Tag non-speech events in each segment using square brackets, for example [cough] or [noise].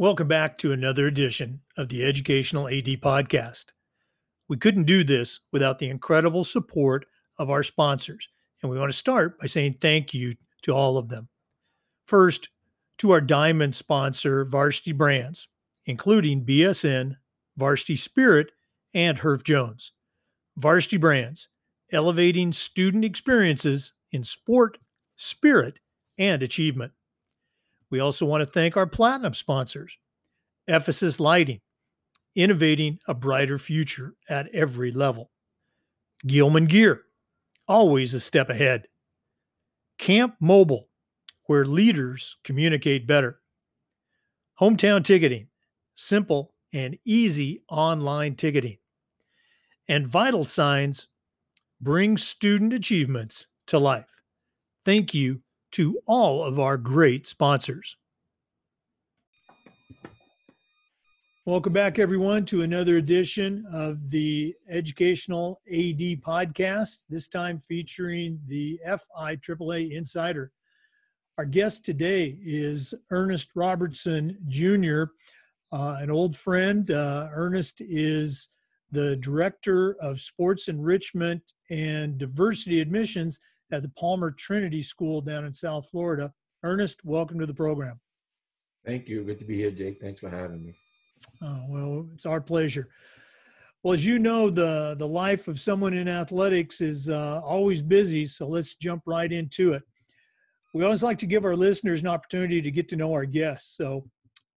Welcome back to another edition of the Educational AD Podcast. We couldn't do this without the incredible support of our sponsors, and we want to start by saying thank you to all of them. First, to our diamond sponsor, Varsity Brands, including BSN, Varsity Spirit, and Herff Jones. Varsity Brands, elevating student experiences in sport, spirit, and achievement. We also want to thank our platinum sponsors Ephesus Lighting, innovating a brighter future at every level. Gilman Gear, always a step ahead. Camp Mobile, where leaders communicate better. Hometown Ticketing, simple and easy online ticketing. And Vital Signs, bring student achievements to life. Thank you to all of our great sponsors. Welcome back, everyone, to another edition of the Educational AD podcast, this time featuring the FIAAA Insider. Our guest today is Ernest Robertson Jr., uh, an old friend. Uh, Ernest is the Director of Sports Enrichment and Diversity Admissions at the Palmer Trinity School down in South Florida. Ernest, welcome to the program. Thank you. Good to be here, Jake. Thanks for having me. Oh, well, it's our pleasure. Well, as you know, the, the life of someone in athletics is uh, always busy, so let's jump right into it. We always like to give our listeners an opportunity to get to know our guests. So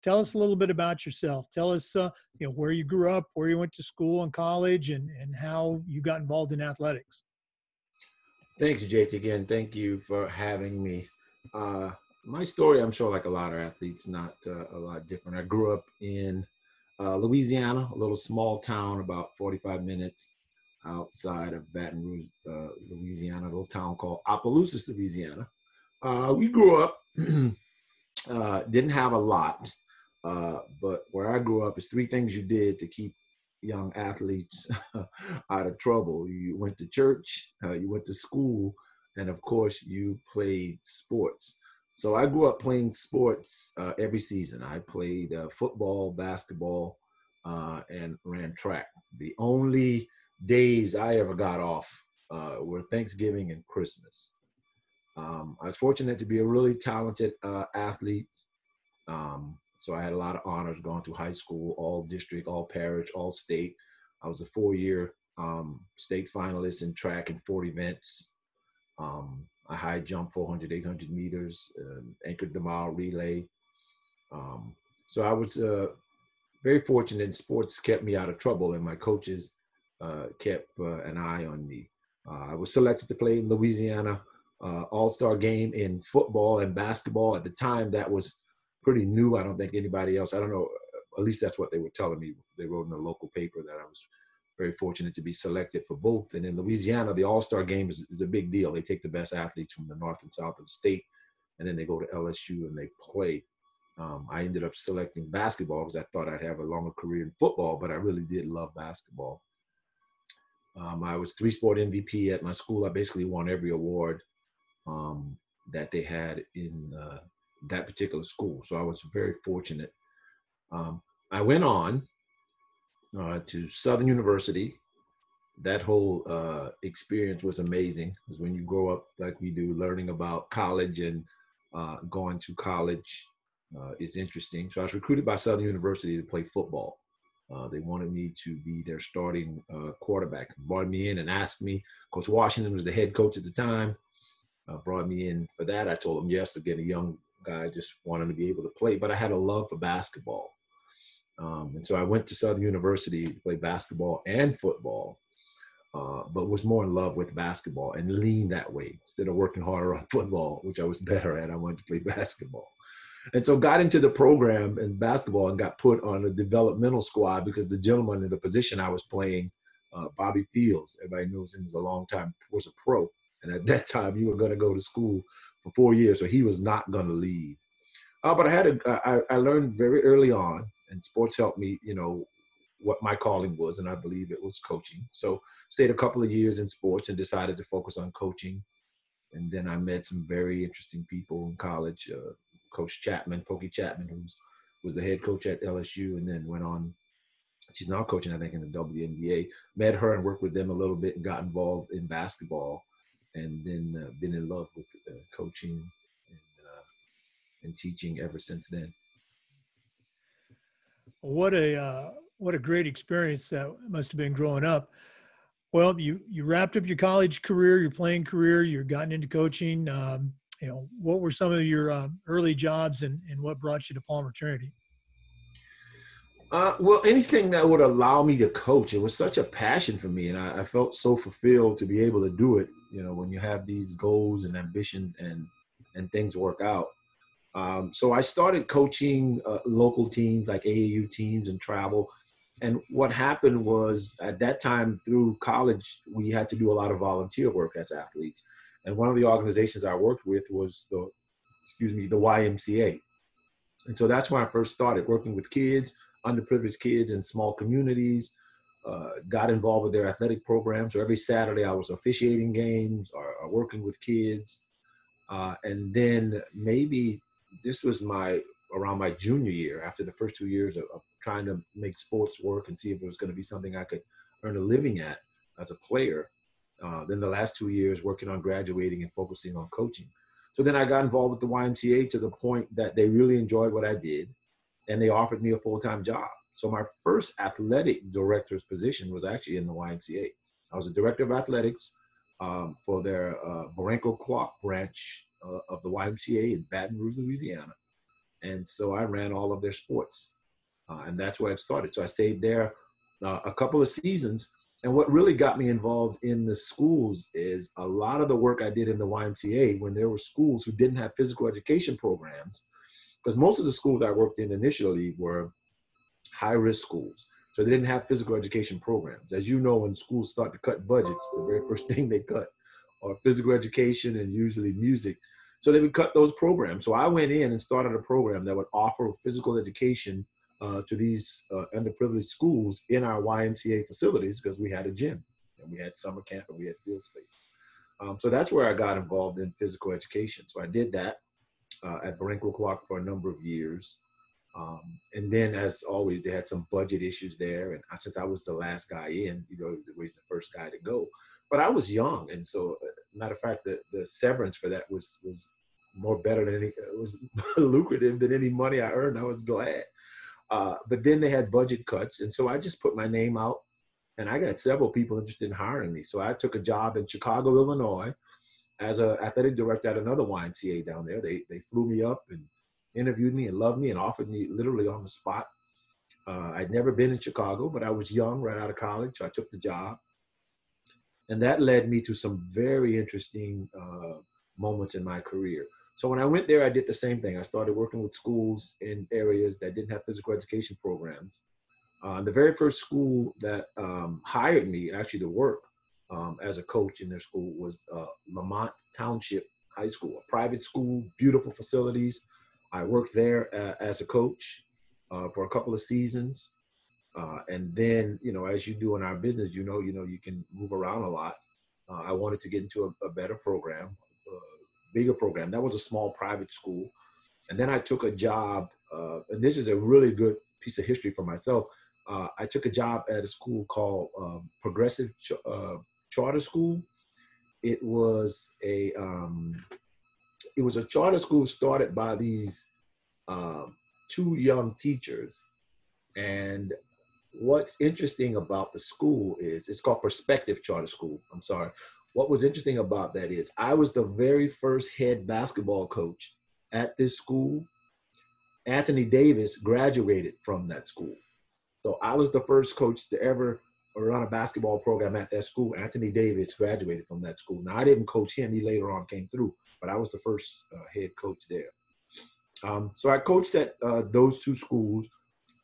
tell us a little bit about yourself. Tell us, uh, you know, where you grew up, where you went to school and college, and, and how you got involved in athletics. Thanks, Jake. Again, thank you for having me. Uh, my story, I'm sure, like a lot of athletes, not uh, a lot different. I grew up in uh, Louisiana, a little small town about 45 minutes outside of Baton Rouge, uh, Louisiana, a little town called Opelousas, Louisiana. Uh, we grew up, [clears throat] uh, didn't have a lot, but where I grew up is three things you did to keep young athletes [laughs] out of trouble. You went to church, uh, you went to school, and of course, you played sports. So I grew up playing sports uh, every season. I played uh, football, basketball, uh, and ran track. The only days I ever got off uh, were Thanksgiving and Christmas. Um, I was fortunate to be a really talented uh, athlete. Um, so I had a lot of honors going through high school, all district, all parish, all state. I was a four-year um, state finalist in track and 40 events. Um, I high jump 400, 800 meters, uh, anchored the mile relay. Um, so I was uh, very fortunate. Sports kept me out of trouble, and my coaches uh, kept uh, an eye on me. Uh, I was selected to play in Louisiana uh, All-Star game in football and basketball. At the time, that was pretty new. I don't think anybody else. I don't know. At least that's what they were telling me. They wrote in the local paper that I was very fortunate to be selected for both. And in Louisiana, the All Star game is, is, a big deal. They take the best athletes from the north and south of the state, and then they go to LSU and they play. Um, I ended up selecting basketball because I thought I'd have a longer career in football, but I really did love basketball. Um, I was three sport MVP at my school. I basically won every award um, that they had in uh, that particular school. So I was very fortunate. Um, I went on uh, to Southern University. That whole uh, experience was amazing because when you grow up like we do, learning about college and uh, going to college uh, is interesting. So I was recruited by Southern University to play football. Uh, they wanted me to be their starting uh, quarterback. Brought me in and asked me. Coach Washington was the head coach at the time. brought me in for that. I told him yes. Again, a young guy. I just wanted to be able to play, but I had a love for basketball. Um, and so I went to Southern University to play basketball and football, uh, but was more in love with basketball and leaned that way. Instead of working harder on [laughs] football, which I was better at, I wanted to play [laughs] basketball. And so got into the program in basketball and got put on a developmental squad because the gentleman in the position I was playing, uh, Bobby Fields, everybody knows him was a long time, was a pro. And at that [laughs] time, you were going to go to school for four years, so he was not going to leave. Uh, but I had a, I, I learned very early on, and sports helped me, you know, what my calling was, and I believe it was coaching. So stayed a couple of years in sports and decided to focus on coaching. And then I met some very interesting people in college. Uh, coach Chapman, Pokey Chapman, who was the head coach at LSU, and then went on. She's now coaching, I think, in the WNBA. Met her and worked with them a little bit, and got involved in basketball, and then uh, been in love with uh, coaching and, uh, and teaching ever since then. What a uh, what a great experience that must have been growing up. Well, you you wrapped up your college career, your playing career, you're gotten into coaching. Um, you know, what were some of your um, early jobs, and and what brought you to Palmer Trinity? Uh, well, anything that would allow me to coach, it was such a passion for me, and I, I, felt so fulfilled to be able to do it. You know, when you have these goals and ambitions, and and things work out. Um, so I started coaching uh, local teams like AAU teams and travel. And what happened was at that time through college, we had to do a lot of volunteer work as athletes. And one of the organizations I worked with was the, excuse me, the YMCA. And so that's when I first started working with kids, underprivileged kids in small communities, uh, got involved with their athletic programs. So every Saturday I was officiating games or, or working with kids. Uh, and then maybe this was my around my junior year after the first two years of, of trying to make sports work and see if it was going to be something I could earn a living at as a player. Uh, then the last two years working on graduating and focusing on coaching. So then I got involved with the YMCA to the point that they really enjoyed what I did and they offered me a full-time job. So my first athletic director's position was actually in the YMCA. I was a director of athletics um, for their uh, Baranco Clark branch uh, of the YMCA in Baton Rouge, Louisiana. And so I ran all of their sports. Uh, and that's where it started. So I stayed there uh, a couple of seasons. And what really got me involved in the schools is a lot of the work I did in the YMCA when there were schools who didn't have physical education programs, because most of the schools I worked in initially were high risk schools. So they didn't have physical education programs. As you know, when schools start to cut budgets, the very first [laughs] thing they cut are physical education and usually music. So they would cut those programs. So I went in and started a program that would offer physical education uh, to these uh, underprivileged schools in our YMCA facilities because we had a gym and we had summer camp and we had field space. Um, so that's where I got involved in physical education. So I did that uh, at Baranco Clark for a number of years. Um, and then, as always, they had some budget issues there. And since I was the last guy in, you know, was the first guy to go but I was young, and so uh, matter of fact, the, the severance for that was was more better than any it was [laughs] lucrative than any money I earned. I was glad. Uh, but then they had budget cuts, and so I just put my name out, and I got several people interested in hiring me. So I took a job in Chicago, Illinois, as an athletic director at another YMCA down there. They they flew me up and interviewed me and loved me and offered me literally on the spot. Uh, I'd never been in Chicago, but I was young, right out of college. I took the job and that led me to some very interesting uh, moments in my career. So when I went there, I did the same thing. I started working with schools in areas that didn't have physical education programs. Uh, the very first school that um, hired me actually to work um, as a coach in their school was uh, Lemont Township High School, a private school, beautiful facilities. I worked there uh, as a coach uh, for a couple of seasons. Uh, and then, you know, as you do in our business, you know, you know, you can move around a lot. Uh, I wanted to get into a, a better program, a bigger program. That was a small private school. And then I took a job, uh, and this is a really good piece of history for myself. Uh, I took a job at a school called um, Progressive Ch- uh, Charter School. It was a um, it was a charter school started by these um, two young teachers, and what's interesting about the school is it's called Perspective Charter School. I'm sorry. What was interesting about that is I was the very first head basketball coach at this school. Anthony Davis graduated from that school. So I was the first coach to ever run a basketball program at that school. Anthony Davis graduated from that school. Now I didn't coach him; he later on came through, but I was the first uh, head coach there. Um, so I coached at uh, those two schools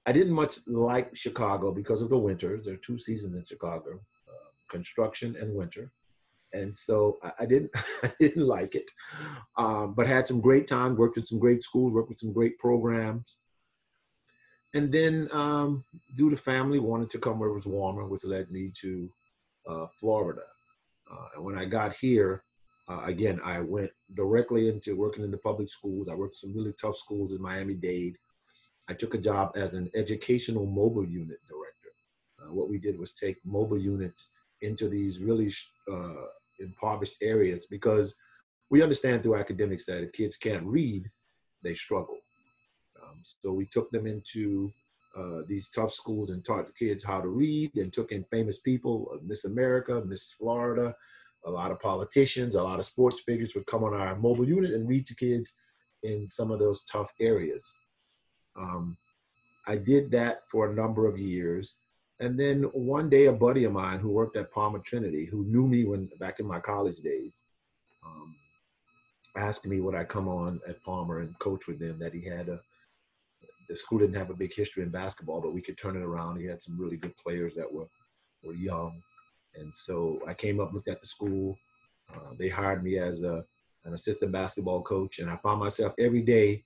I didn't much like Chicago because of the winters. There are two seasons in Chicago, uh, construction and winter, and so I, I didn't [laughs] I didn't like it. Um, but had some great time. Worked with some great schools. Worked with some great programs. And then um, due to family wanted to come where it was warmer, which led me to uh, Florida. Uh, and when I got here, uh, again, I went directly into working in the public schools. I worked some really tough schools in Miami-Dade. I took a job as an educational mobile unit director. Uh, what we did was take mobile units into these really uh, impoverished areas because we understand through academics that if kids can't read, they struggle. Um, so we took them into uh, these tough schools and taught the kids how to read and took in famous people, uh, Miss America, Miss Florida, a lot of politicians, a lot of sports figures would come on our mobile unit and read to kids in some of those tough areas. Um, I did that for a number of years. And then one day, a buddy of mine who worked at Palmer Trinity, who knew me when back in my college days, um, asked me would I come on at Palmer and coach with them. That he had a the school didn't have a big history in basketball, but we could turn it around. He had some really good players that were were young, and so I came up, looked at the school. Uh, they hired me as a an assistant basketball coach, and I found myself every day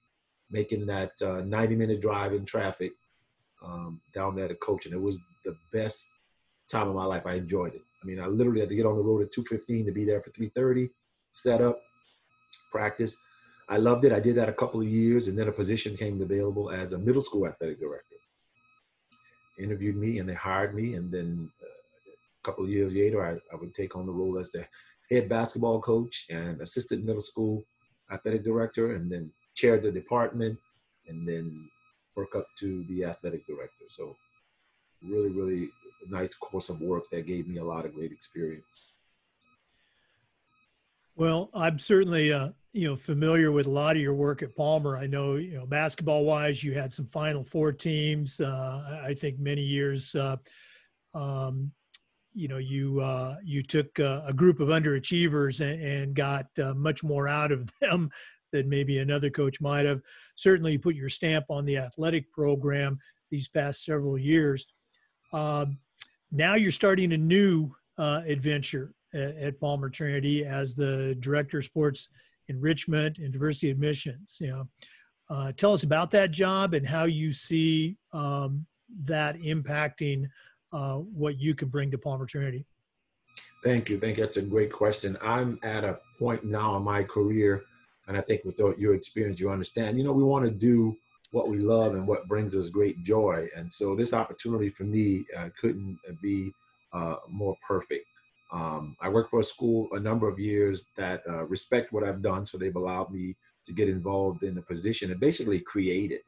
making that uh, 90 minute drive in traffic um, down there to coach, and it was the best time of my life. I enjoyed it. I mean, I literally had to get on the road at 2:15 to be there for 3:30, set up, practice. I loved it. I did that a couple of years, and then a position came available as a middle school athletic director. Interviewed me, and they hired me, and then uh, a couple of years later, I, I would take on the role as the head basketball coach and assistant middle school athletic director, and then chair the department, and then work up to the athletic director. So, really, really nice course of work that gave me a lot of great experience. Well, I'm certainly uh, you know familiar with a lot of your work at Palmer. I know you know basketball wise, you had some Final Four teams. Uh, I think many years. Uh, um, you know, you uh, you took uh, a group of underachievers and, and got uh, much more out of [laughs] them than maybe another coach might have. Certainly, put your stamp on the athletic program these past several years. Um, now you're starting a new adventure at, at Palmer Trinity as the director of sports enrichment and diversity admissions. You know, uh, tell us about that job and how you see um, that impacting uh, what you can bring to Palmer Trinity. Thank you. Thank you. That's a great question. I'm at a point now in my career, and I think with your experience, you understand. You know, we want to do what we love and what brings us great joy, and so this opportunity for me uh, couldn't be uh, more perfect. Um, I worked for a school a number of years that uh, respect what I've done, so they've allowed me to get involved in the position and basically create it.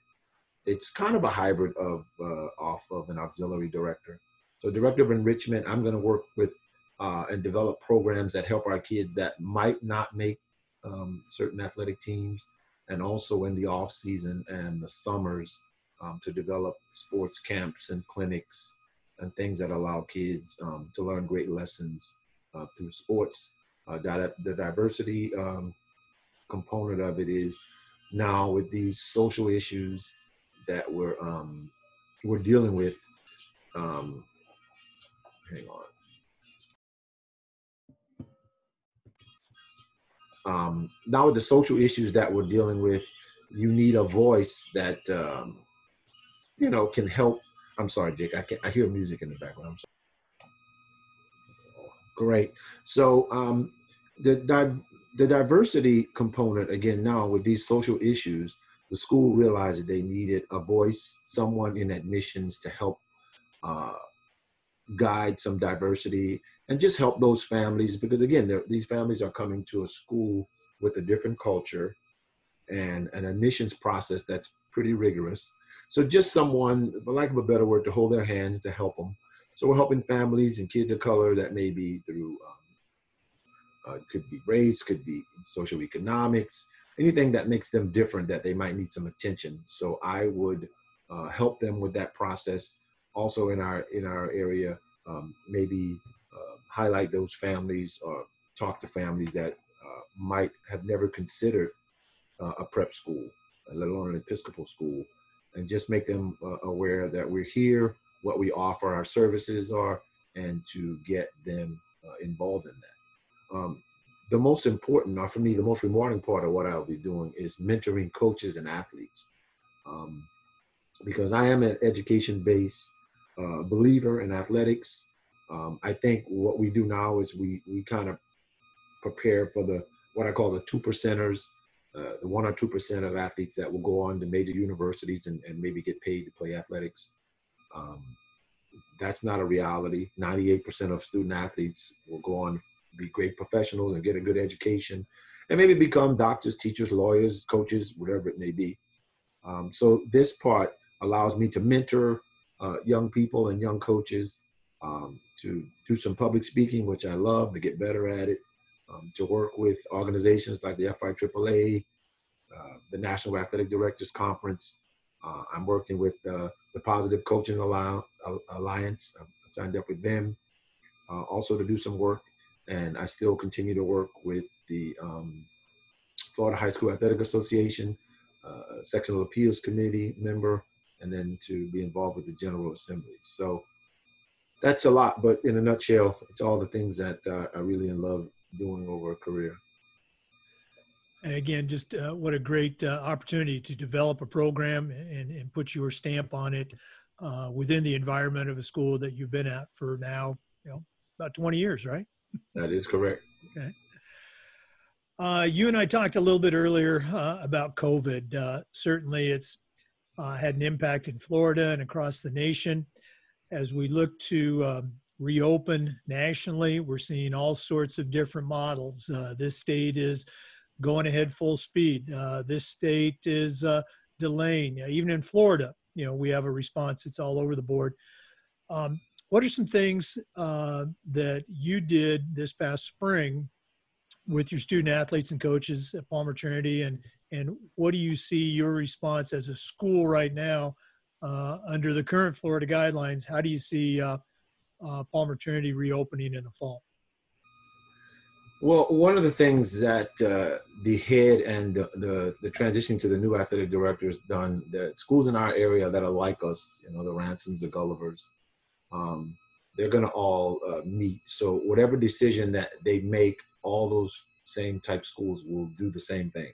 It's kind of a hybrid of uh, off of an auxiliary director. So, director of enrichment, I'm going to work with uh, and develop programs that help our kids that might not make um, certain athletic teams, and also in the off season and the summers um, to develop sports camps and clinics and things that allow kids um, to learn great lessons uh, through sports. Uh, that, the diversity um, component of it is now with these social issues that we're um, we're dealing with. Um, hang on. Um, now with the social issues that we're dealing with, you need a voice that um, you know can help I'm sorry, Jake. I can I hear music in the background. I'm sorry. Great. So um, the di- the diversity component again now with these social issues, the school realized that they needed a voice, someone in admissions to help uh, guide some diversity and just help those families because again, these families are coming to a school with a different culture and an admissions process that's pretty rigorous so just someone, for lack of a better word, to hold their hands to help them. So we're helping families and kids of color that may be through, um, uh, could be race, could be social economics, anything that makes them different that they might need some attention. So I would uh, help them with that process. Also in our in our area, um, maybe uh, highlight those families or talk to families that uh, might have never considered uh, a prep school, let alone an Episcopal school, and just make them uh, aware that we're here, what we offer, our services are, and to get them uh, involved in that. Um, the most important, or for me, the most rewarding part of what I'll be doing is mentoring coaches and athletes. Um, because I am an education-based uh, believer in athletics. Um, I think what we do now is we we kind of prepare for the what I call the two percenters, uh, the one or two percent of athletes that will go on to major universities and, and maybe get paid to play athletics. Um, that's not a reality. 98% of student athletes will go on be great professionals and get a good education and maybe become doctors, teachers, lawyers, coaches, whatever it may be. Um, so this part allows me to mentor uh, young people and young coaches um, to do some public speaking, which I love, to get better at it, um, to work with organizations like the FIAAA, uh, the National Athletic Directors Conference. Uh, I'm working with uh, the Positive Coaching Alliance. I've signed up with them uh, also to do some work. And I still continue to work with the um, Florida High School Athletic Association, uh, Sectional Appeals Committee member, and then to be involved with the General Assembly. So that's a lot, but in a nutshell, it's all the things that uh, I really love doing over a career. And again, just uh, what a great uh, opportunity to develop a program and, and put your stamp on it uh, within the environment of a school that you've been at for now, you know, about 20 years, right? That is correct. Okay. Uh, you and I talked a little bit earlier uh, about COVID. Uh, certainly, it's uh, had an impact in Florida and across the nation. As we look to um, reopen nationally, we're seeing all sorts of different models. Uh, this state is going ahead full speed. Uh, this state is delaying. Even in Florida, you know, we have a response. It's all over the board. Um, what are some things that you did this past spring with your student athletes and coaches at Palmer Trinity, and and what do you see your response as a school right now uh, under the current Florida guidelines? How do you see uh, Palmer Trinity reopening in the fall? Well, one of the things that uh, the head and the, the, the transition to the new athletic director has done, the schools in our area that are like us, you know, the Ransoms, the Gullivers, um, they're going to all uh, meet. So whatever decision that they make all those same type schools will do the same thing.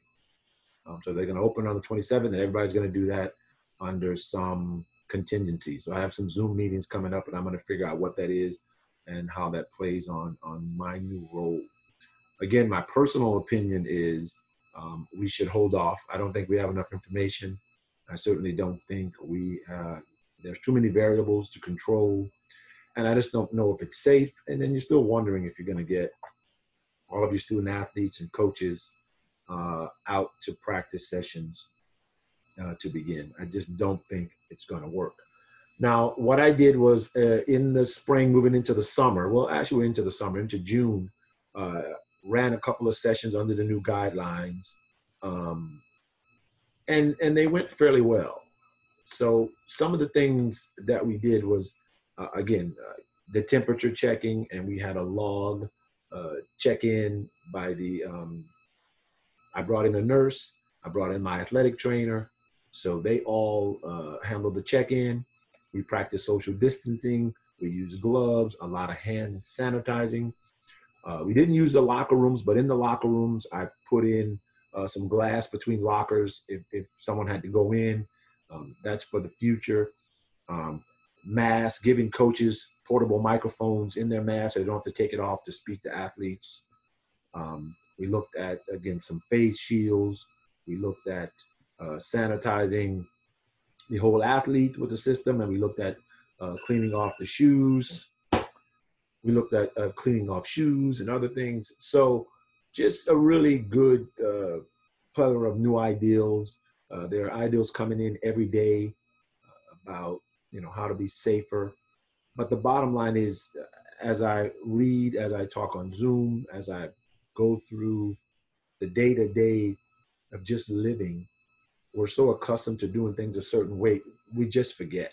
Um, so they're going to open on the 27th, and everybody's going to do that under some contingency. So I have some Zoom meetings coming up, and I'm going to figure out what that is and how that plays on on my new role. Again, my personal opinion is um, we should hold off. I don't think we have enough information. I certainly don't think we uh, there's too many variables to control, and I just don't know if it's safe. And then you're still wondering if you're going to get all of your student athletes and coaches uh, out to practice sessions uh, to begin. I just don't think it's going to work. Now, what I did was uh, in the spring, moving into the summer, well, actually, into the summer, into June, uh, ran a couple of sessions under the new guidelines. Um, and, and they went fairly well. So, some of the things that we did was, uh, again, uh, the temperature checking, and we had a log uh, check in by the, um, I brought in a nurse, I brought in my athletic trainer. So they all uh, handled the check in. We practice social distancing. We use gloves, a lot of hand sanitizing. Uh, we didn't use the locker rooms, but in the locker rooms, I put in uh, some glass between lockers if, if someone had to go in. Um, that's for the future. Um, masks, giving coaches portable microphones in their mask so they don't have to take it off to speak to athletes. Um, we looked at, again, some face shields. We looked at uh, sanitizing the whole athletes with the system, and we looked at uh, cleaning off the shoes. We looked at uh, cleaning off shoes and other things. So, just a really good uh, plethora of new ideals. Uh, there are ideals coming in every day uh, about you know how to be safer but the bottom line is as i read as i talk on zoom as i go through the day to day of just living we're so accustomed to doing things a certain way we just forget.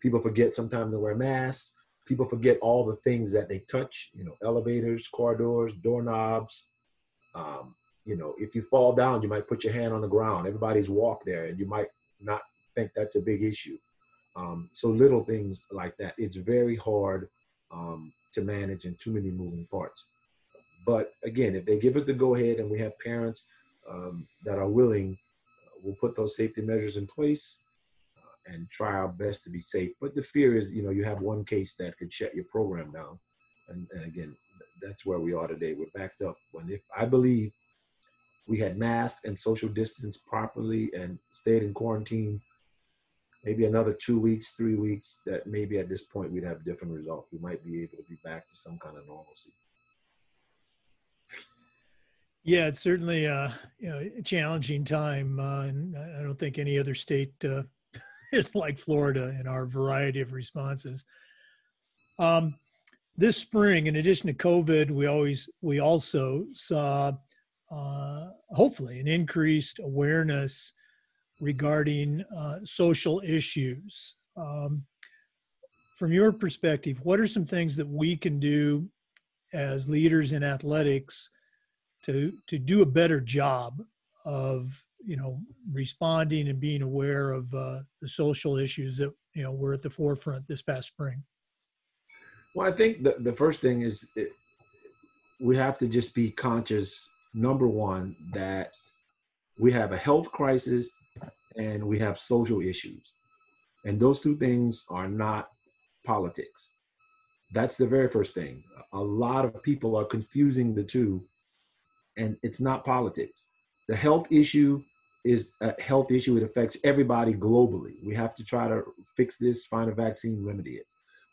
People forget sometimes to wear masks. People forget all the things that they touch you know elevators corridors doorknobs. Um, you know if you fall down you might put your hand on the ground. Everybody's walked there and you might not think that's a big issue. Um, so little things like that. It's very hard um, to manage and too many moving parts. But again, if they give us the go ahead and we have parents um, that are willing, we'll put those safety measures in place. Uh, and try our best to be safe. But the fear is, you know, you have one case that could shut your program down. And, and again, that's where we are today. We're backed up. When if I believe we had masked and social distance properly and stayed in quarantine, maybe another two weeks, three weeks, that maybe at this point we'd have different results. We might be able to be back to some kind of normalcy. Yeah, it's certainly a, you know, a challenging time, uh, and I don't think any other state uh, [laughs] is like Florida in our variety of responses. Um, this spring, in addition to COVID, we always we also saw uh, hopefully an increased awareness regarding uh, social issues. Um, from your perspective, what are some things that we can do as leaders in athletics? To to do a better job of you know responding and being aware of uh, the social issues that you know were at the forefront this past spring. Well i think the, the first thing is it, we have to just be conscious number one that we have a health crisis and we have social issues. And those two things are not politics. That's the very first thing. A lot of people are confusing the two and it's not politics. The health issue is a health issue. It affects everybody globally. We have to try to fix this, find a vaccine, remedy it.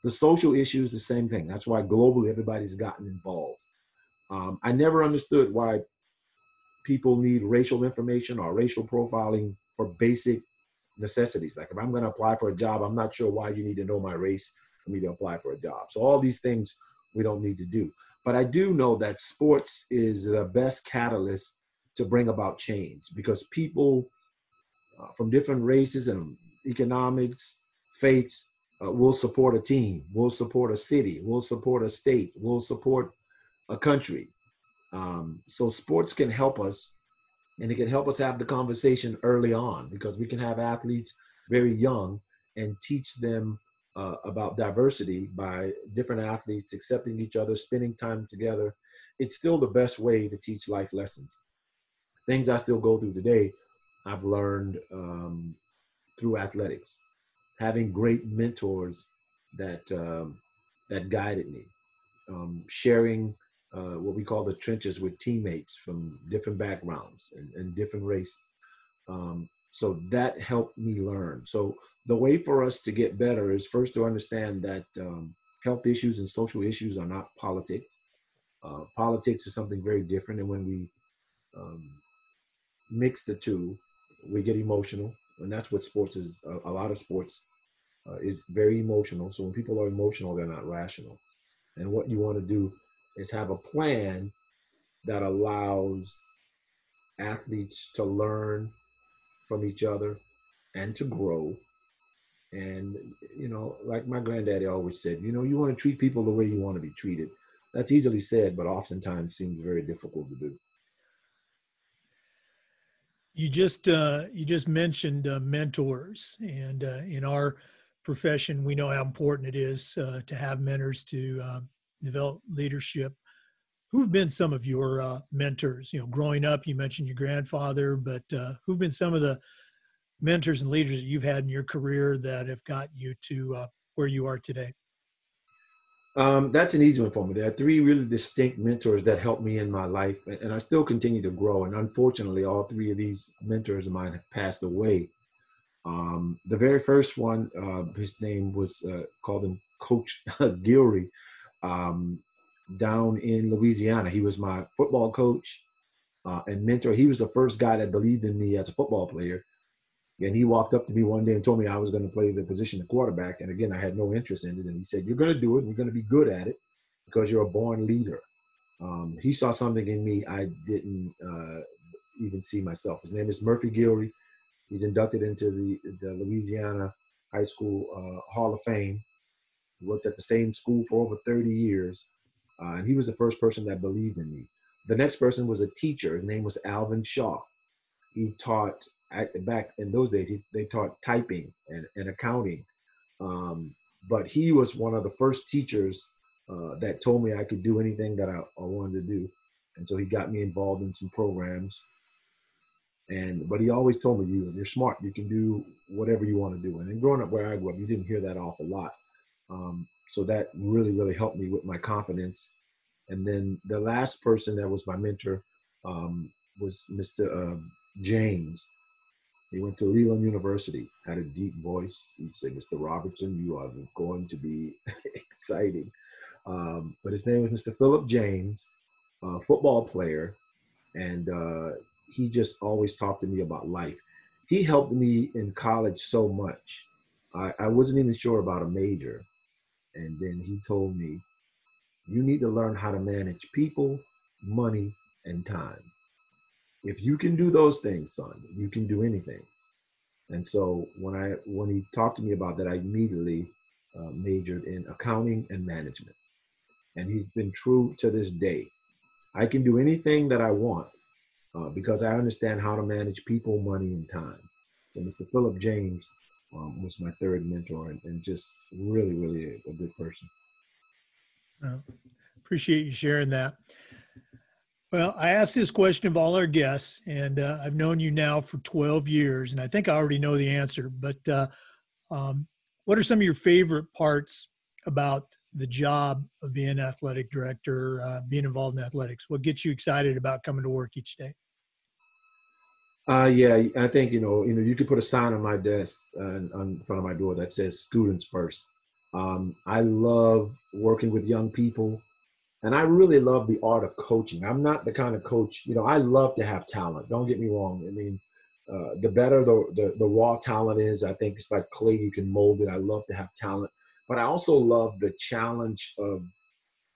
The social issue is the same thing. That's why globally everybody's gotten involved. Um, I never understood why people need racial information or racial profiling for basic necessities. Like if I'm going to apply for a job, I'm not sure why you need to know my race for me to apply for a job. So all these things we don't need to do. But I do know that sports is the best catalyst to bring about change because people uh, from different races and economics, faiths, uh, will support a team, will support a city, will support a state, will support a country. Um, so sports can help us and it can help us have the conversation early on because we can have athletes very young and teach them uh, about diversity by different athletes accepting each other, spending time together. It's still the best way to teach life lessons. Things I still go through today, I've learned um, through athletics, having great mentors that um, that guided me, um, sharing uh, what we call the trenches with teammates from different backgrounds and, and different races. Um, so that helped me learn. So the way for us to get better is first to understand that um, health issues and social issues are not politics. Uh, politics is something very different, and when we um, mix the two, we get emotional, and that's what sports is. A, a lot of sports uh, is very emotional. So when people are emotional, they're not rational. And what you want to do is have a plan that allows athletes to learn from each other and to grow and, you know, like my granddaddy always said, you know, you want to treat people the way you want to be treated. That's easily said, but oftentimes seems very difficult to do. You just uh, you just mentioned uh, mentors, and uh, in our profession, we know how important it is uh, to have mentors to uh, develop leadership. Who've been some of your uh, mentors? You know, growing up, you mentioned your grandfather, but who've been some of the mentors and leaders that you've had in your career that have got you to uh, where you are today? Um, that's an easy one for me. There are three really distinct mentors that helped me in my life, and I still continue to grow. And unfortunately, all three of these mentors of mine have passed away. Um, the very first one, uh, his name was uh, called him Coach [laughs] Gilry, um, down in Louisiana. He was my football coach uh, and mentor. He was the first guy that believed in me as a football player and he walked up to me one day and told me I was going to play the position of quarterback. And again, I had no interest in it. And he said, You're going to do it and you're going to be good at it because you're a born leader. Um, he saw something in me I didn't uh, even see myself. His name is Murphy Gilry. He's inducted into the, the Louisiana High School uh, Hall of Fame. He worked at the same school for over 30 years. Uh, and he was the first person that believed in me. The next person was a teacher. His name was Alvin Shaw. He taught back in those days, he, they taught typing and, and accounting. Um, but he was one of the first teachers uh, that told me I could do anything that I, I, wanted to do. And so he got me involved in some programs. And but he always told me, "You, you're smart. You can do whatever you want to do." And then growing up where I grew up, you didn't hear that awful lot. Um, so that really, really helped me with my confidence. And then the last person that was my mentor um, was Mr. Uh, James. He went to Leland University, had a deep voice. He'd say, Mr. Robertson, you are going to be [laughs] exciting. Um, but his name was Mr. Philip James, a football player, and uh, he just always talked to me about life. He helped me in college so much. I, I wasn't even sure about a major. And then he told me, you need to learn how to manage people, money, and time. If you can do those things, son, you can do anything. And so when I when he talked to me about that, I immediately uh, majored in accounting and management. And he's been true to this day. I can do anything that I want uh, because I understand how to manage people, money, and time. So Mr. Philip James um, was my third mentor and, and just really, really a, a good person. Uh, appreciate you sharing that. Well, I asked this question of all our guests, and uh, I've known you now for 12 years, and I think I already know the answer. But uh, um, what are some of your favorite parts about the job of being an athletic director, uh, being involved in athletics? What gets you excited about coming to work each day? Uh, yeah, I think you know, you know, you could put a sign on my desk uh, on front of my door that says "Students First. Um, I love working with young people and I really love the art of coaching. I'm not the kind of coach, you know, I love to have talent. Don't get me wrong. I mean, uh, the better the, the, the raw talent is, I think it's like clay, you can mold it. I love to have talent, but I also love the challenge of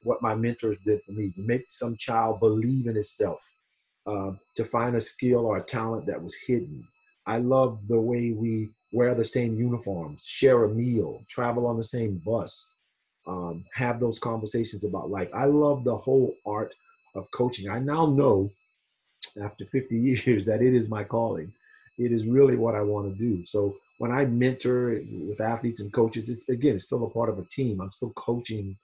what my mentors did for me make some child believe in itself, uh, to find a skill or a talent that was hidden. I love the way we wear the same uniforms, share a meal, travel on the same bus, um, have those conversations about life. I love the whole art of coaching. I now know after 50 [laughs] years that it is my calling. It is really what I want to do. So when I mentor with athletes and coaches, it's again, it's still a part of a team. I'm still coaching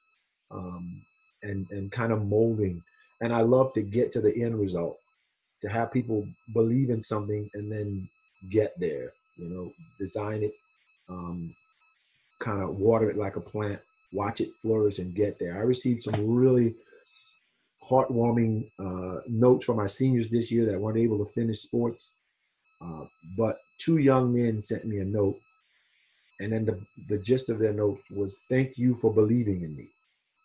um, and and kind of molding. And I love to get to the end result, to have people believe in something and then get there. You know, design it, um, kind of water it like a plant, watch it flourish and get there. I received some really heartwarming uh, notes from our seniors this year that weren't able to finish sports. Uh, but two young men sent me a note, and then the, the gist of their note was thank you for believing in me.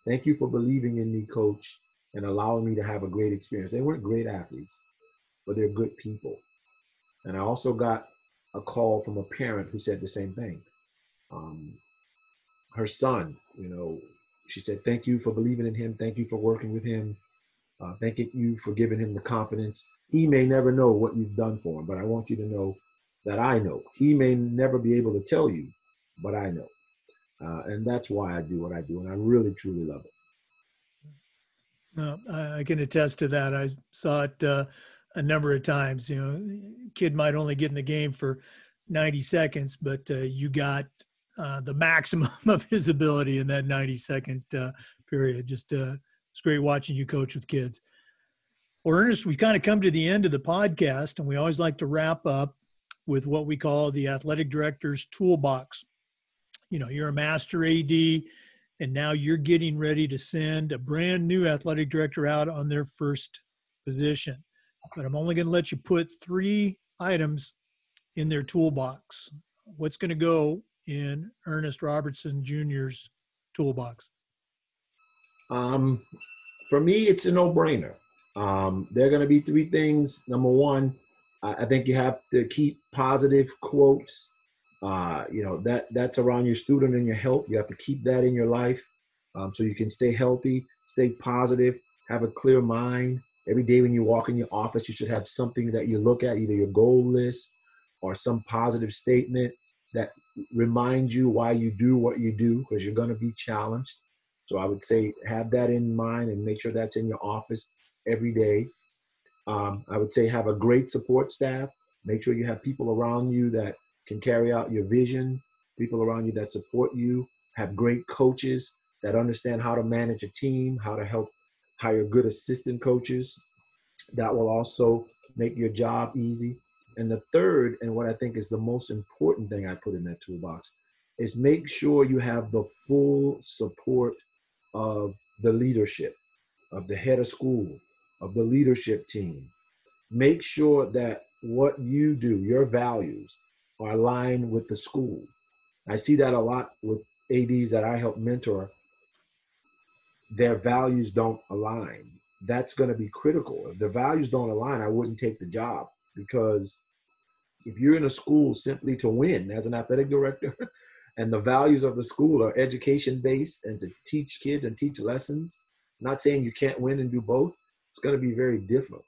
Thank you for believing in me, coach, and allowing me to have a great experience. They weren't great athletes, but they're good people. And I also got a call from a parent who said the same thing. Um, her son, you know, she said, Thank you for believing in him. Thank you for working with him. Uh, thank you for giving him the confidence. He may never know what you've done for him, but I want you to know that I know. He may never be able to tell you, but I know. Uh, and that's why I do what I do. And I really, truly love it. No, I can attest to that. I saw it uh, a number of times. You know, kid might only get in the game for 90 seconds, but uh, you got uh, the maximum [laughs] of his ability in that 90 second uh, period. Just uh, it's great watching you coach with kids. Well, Ernest, we kind of come to the end of the podcast, and we always like to wrap up with what we call the athletic director's toolbox. You know, you're a master AD, and now you're getting ready to send a brand new athletic director out on their first position. But I'm only going to let you put three items in their toolbox. What's going to go in Ernest Robertson Jr.'s toolbox? Um, for me, it's a no-brainer. Um, there are going to be three things. Number one, I, think you have to keep positive quotes. Uh, you know that that's around your student and your health. You have to keep that in your life um, so you can stay healthy, stay positive, have a clear mind. Every day when you walk in your office, you should have something that you look at, either your goal list or some positive statement that remind you why you do what you do because you're going to be challenged. So I would say have that in mind and make sure that's in your office every day. Um, I would say have a great support staff. Make sure you have people around you that can carry out your vision, people around you that support you, have great coaches that understand how to manage a team, how to help hire good assistant coaches. That will also make your job easy. And the third, and what I think is the most important thing I put in that toolbox, is make sure you have the full support of the leadership, of the head of school, of the leadership team. Make sure that what you do, your values, are aligned with the school. I see that a lot with ADs that I help mentor. Their values don't align. That's going to be critical. If the values don't align, I wouldn't take the job because if you're in a school simply to win as an athletic director, [laughs] and the values of the school are education based and to teach kids and teach lessons, not saying you can't win and do both, it's going to be very difficult,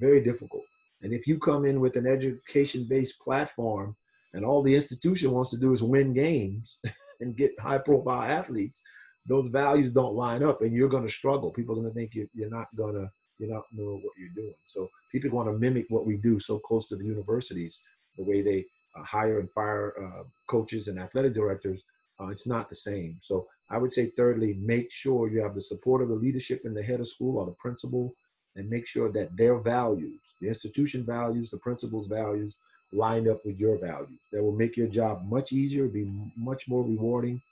very difficult. And if you come in with an education based platform and all the institution wants to do is win games [laughs] and get high profile athletes, those values don't line up and you're going to struggle. People are going to think you're not going to, you not know what you're doing. So people want to mimic what we do so close to the universities, the way they uh, hire and fire uh, coaches and athletic directors. Uh, it's not the same. So I would say, thirdly, make sure you have the support of the leadership and the head of school or the principal, and make sure that their values, the institution values, the principal's values, line up with your values. That will make your job much easier, be much more rewarding,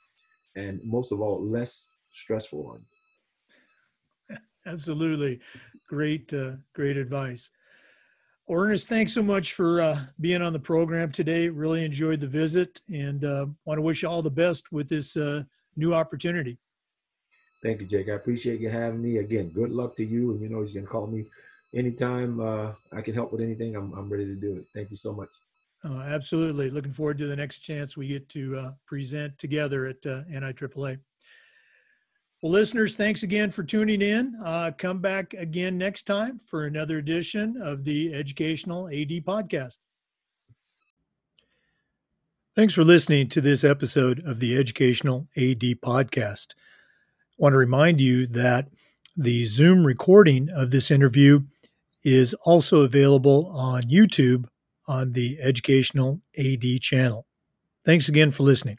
and most of all, less stressful on you. Absolutely, great, uh, great advice. Ernest, thanks so much for uh, being on the program today. Really enjoyed the visit, and uh, want to wish you all the best with this uh, new opportunity. Thank you, Jake. I appreciate you having me. Again, good luck to you, and you know you can call me anytime uh, I can help with anything. I'm I'm ready to do it. Thank you so much. Oh, absolutely. Looking forward to the next chance we get to uh, present together at uh, NIAAA. Well, listeners, thanks again for tuning in. Uh, come back again next time for another edition of the Educational AD Podcast. Thanks for listening to this episode of the Educational AD Podcast. I want to remind you that the Zoom recording of this interview is also available on YouTube on the Educational AD channel. Thanks again for listening.